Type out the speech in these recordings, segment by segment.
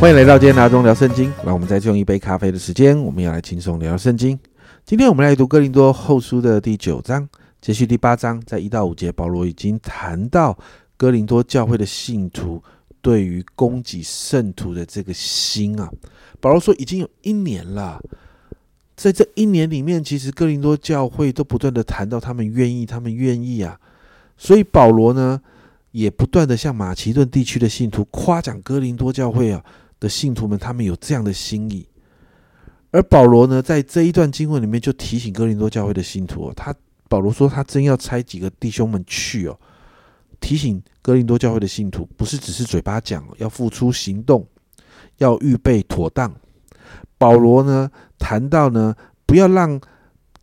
欢迎来到今天拿中聊圣经。让我们再用一杯咖啡的时间，我们要来轻松聊聊圣经。今天我们来读哥林多后书的第九章，接续第八章，在一到五节，保罗已经谈到哥林多教会的信徒对于供给圣徒的这个心啊。保罗说，已经有一年了，在这一年里面，其实哥林多教会都不断的谈到他们愿意，他们愿意啊。所以保罗呢，也不断的向马其顿地区的信徒夸奖哥林多教会啊。的信徒们，他们有这样的心意，而保罗呢，在这一段经文里面就提醒哥林多教会的信徒哦，他保罗说他真要差几个弟兄们去哦，提醒哥林多教会的信徒，不是只是嘴巴讲，要付出行动，要预备妥当。保罗呢谈到呢，不要让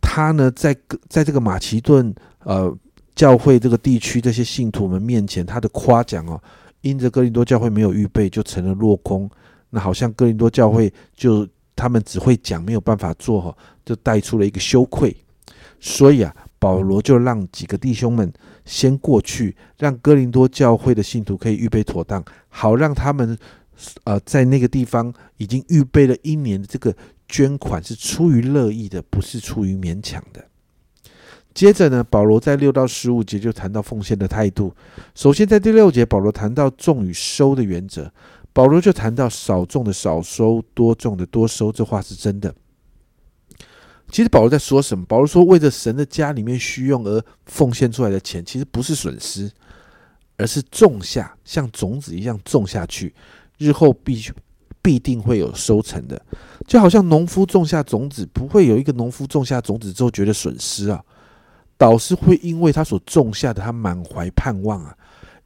他呢在在这个马其顿呃教会这个地区这些信徒们面前，他的夸奖哦，因着哥林多教会没有预备，就成了落空。那好像哥林多教会就他们只会讲，没有办法做哈，就带出了一个羞愧。所以啊，保罗就让几个弟兄们先过去，让哥林多教会的信徒可以预备妥当，好让他们呃在那个地方已经预备了一年的这个捐款是出于乐意的，不是出于勉强的。接着呢，保罗在六到十五节就谈到奉献的态度。首先在第六节，保罗谈到种与收的原则。保罗就谈到少种的少收，多种的多收，这话是真的。其实保罗在说什么？保罗说，为着神的家里面需用而奉献出来的钱，其实不是损失，而是种下，像种子一样种下去，日后必必定会有收成的。就好像农夫种下种子，不会有一个农夫种下种子之后觉得损失啊，导师会因为他所种下的，他满怀盼望啊。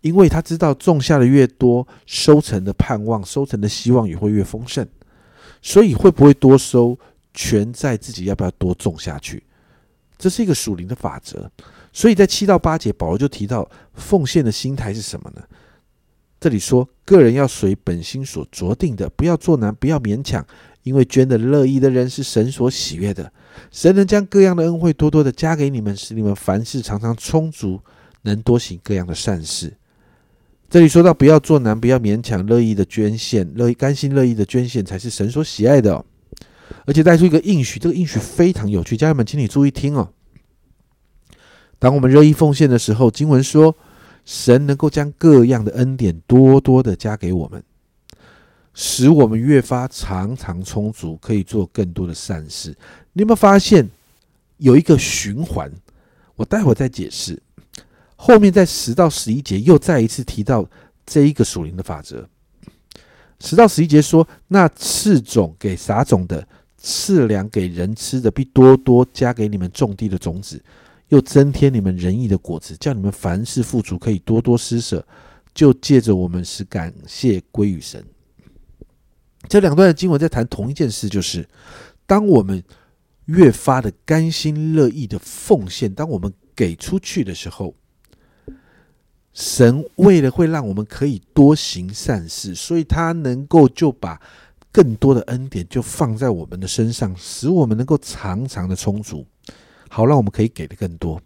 因为他知道种下的越多，收成的盼望、收成的希望也会越丰盛，所以会不会多收，全在自己要不要多种下去。这是一个属灵的法则。所以在七到八节，保罗就提到奉献的心态是什么呢？这里说，个人要随本心所酌定的，不要做难，不要勉强，因为捐的乐意的人是神所喜悦的。神能将各样的恩惠多多的加给你们，使你们凡事常常充足，能多行各样的善事。这里说到不要做难，不要勉强，乐意的捐献，乐意甘心乐意的捐献才是神所喜爱的。而且带出一个应许，这个应许非常有趣，家人们，请你注意听哦。当我们乐意奉献的时候，经文说，神能够将各样的恩典多多的加给我们，使我们越发常常充足，可以做更多的善事。你有没有发现有一个循环？我待会再解释。后面在十到十一节又再一次提到这一个属灵的法则。十到十一节说：“那赐种给撒种的，赐粮给人吃的，必多多加给你们种地的种子，又增添你们仁义的果子，叫你们凡事富足，可以多多施舍，就借着我们使感谢归于神。”这两段的经文在谈同一件事，就是当我们越发的甘心乐意的奉献，当我们给出去的时候。神为了会让我们可以多行善事，所以他能够就把更多的恩典就放在我们的身上，使我们能够常常的充足，好让我们可以给的更多，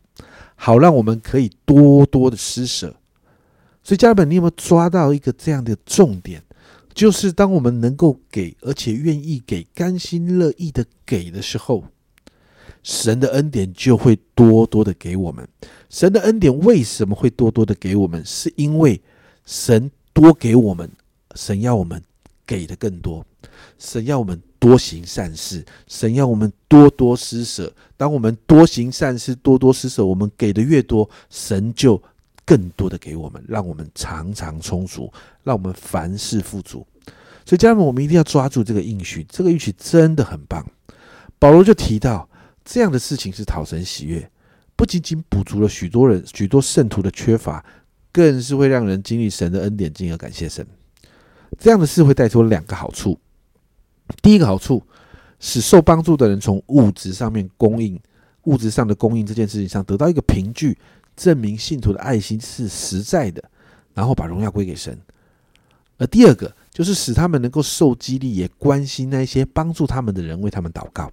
好让我们可以多多的施舍。所以家人们，你有没有抓到一个这样的重点？就是当我们能够给，而且愿意给，甘心乐意的给的时候。神的恩典就会多多的给我们。神的恩典为什么会多多的给我们？是因为神多给我们，神要我们给的更多，神要我们多行善事，神要我们多多施舍。当我们多行善事、多多施舍，我们给的越多，神就更多的给我们，让我们常常充足，让我们凡事富足。所以家人们，我们一定要抓住这个应许，这个应许真的很棒。保罗就提到。这样的事情是讨神喜悦，不仅仅补足了许多人、许多圣徒的缺乏，更是会让人经历神的恩典，进而感谢神。这样的事会带出两个好处：第一个好处，使受帮助的人从物质上面供应、物质上的供应这件事情上得到一个凭据，证明信徒的爱心是实在的，然后把荣耀归给神；而第二个，就是使他们能够受激励，也关心那些帮助他们的人，为他们祷告。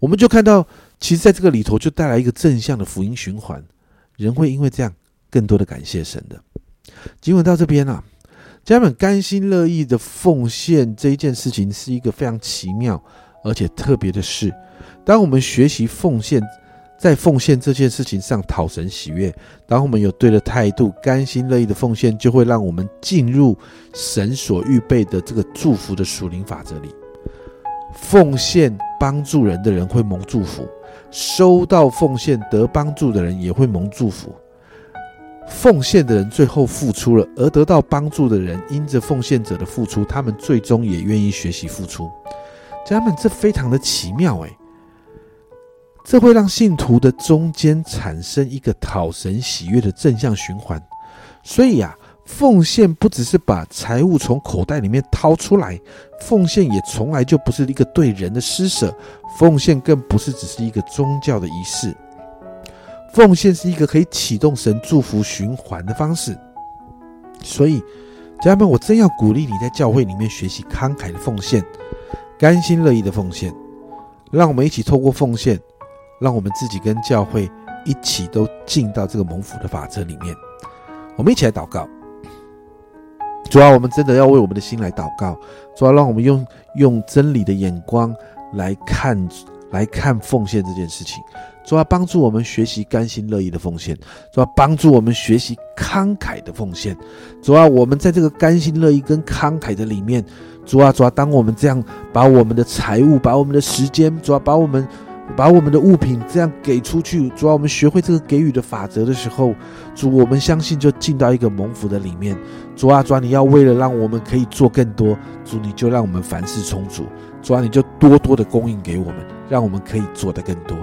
我们就看到，其实在这个里头就带来一个正向的福音循环，人会因为这样更多的感谢神的。经文到这边啊，家人们甘心乐意的奉献这一件事情，是一个非常奇妙而且特别的事。当我们学习奉献，在奉献这件事情上讨神喜悦，当我们有对的态度，甘心乐意的奉献，就会让我们进入神所预备的这个祝福的属灵法则里。奉献帮助人的人会蒙祝福，收到奉献得帮助的人也会蒙祝福。奉献的人最后付出了，而得到帮助的人因着奉献者的付出，他们最终也愿意学习付出。家人们，这非常的奇妙诶，这会让信徒的中间产生一个讨神喜悦的正向循环。所以呀，奉献不只是把财物从口袋里面掏出来，奉献也从来就不是一个对人的施舍，奉献更不是只是一个宗教的仪式。奉献是一个可以启动神祝福循环的方式，所以家人们，我真要鼓励你在教会里面学习慷慨的奉献，甘心乐意的奉献。让我们一起透过奉献，让我们自己跟教会一起都进到这个蒙福的法则里面。我们一起来祷告，主要我们真的要为我们的心来祷告，主要让我们用用真理的眼光来看来看奉献这件事情。主要帮助我们学习甘心乐意的奉献，主要帮助我们学习慷慨的奉献。主要我们在这个甘心乐意跟慷慨的里面，主啊，主啊，当我们这样把我们的财物、把我们的时间，主要把我们把我们的物品这样给出去，主要我们学会这个给予的法则的时候，主，我们相信就进到一个蒙福的里面。主啊，主啊，你要为了让我们可以做更多，主你就让我们凡事充足。主啊，你就多多的供应给我们，让我们可以做得更多。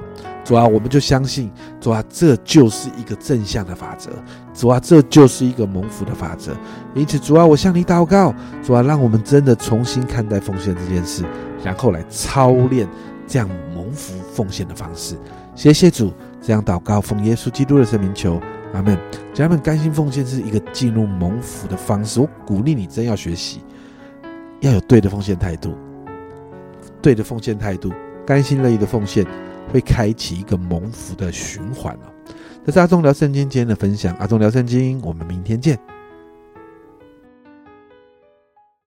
主啊，我们就相信，主啊，这就是一个正向的法则。主啊，这就是一个蒙福的法则。因此，主啊，我向你祷告，主啊，让我们真的重新看待奉献这件事，然后来操练这样蒙福奉献的方式。谢谢主，这样祷告，奉耶稣基督的圣名求，阿门。家人们，甘心奉献是一个进入蒙福的方式。我鼓励你，真要学习，要有对的奉献态度，对的奉献态度，甘心乐意的奉献。会开启一个蒙福的循环哦。这是阿忠聊圣经今天的分享，阿忠聊圣经，我们明天见。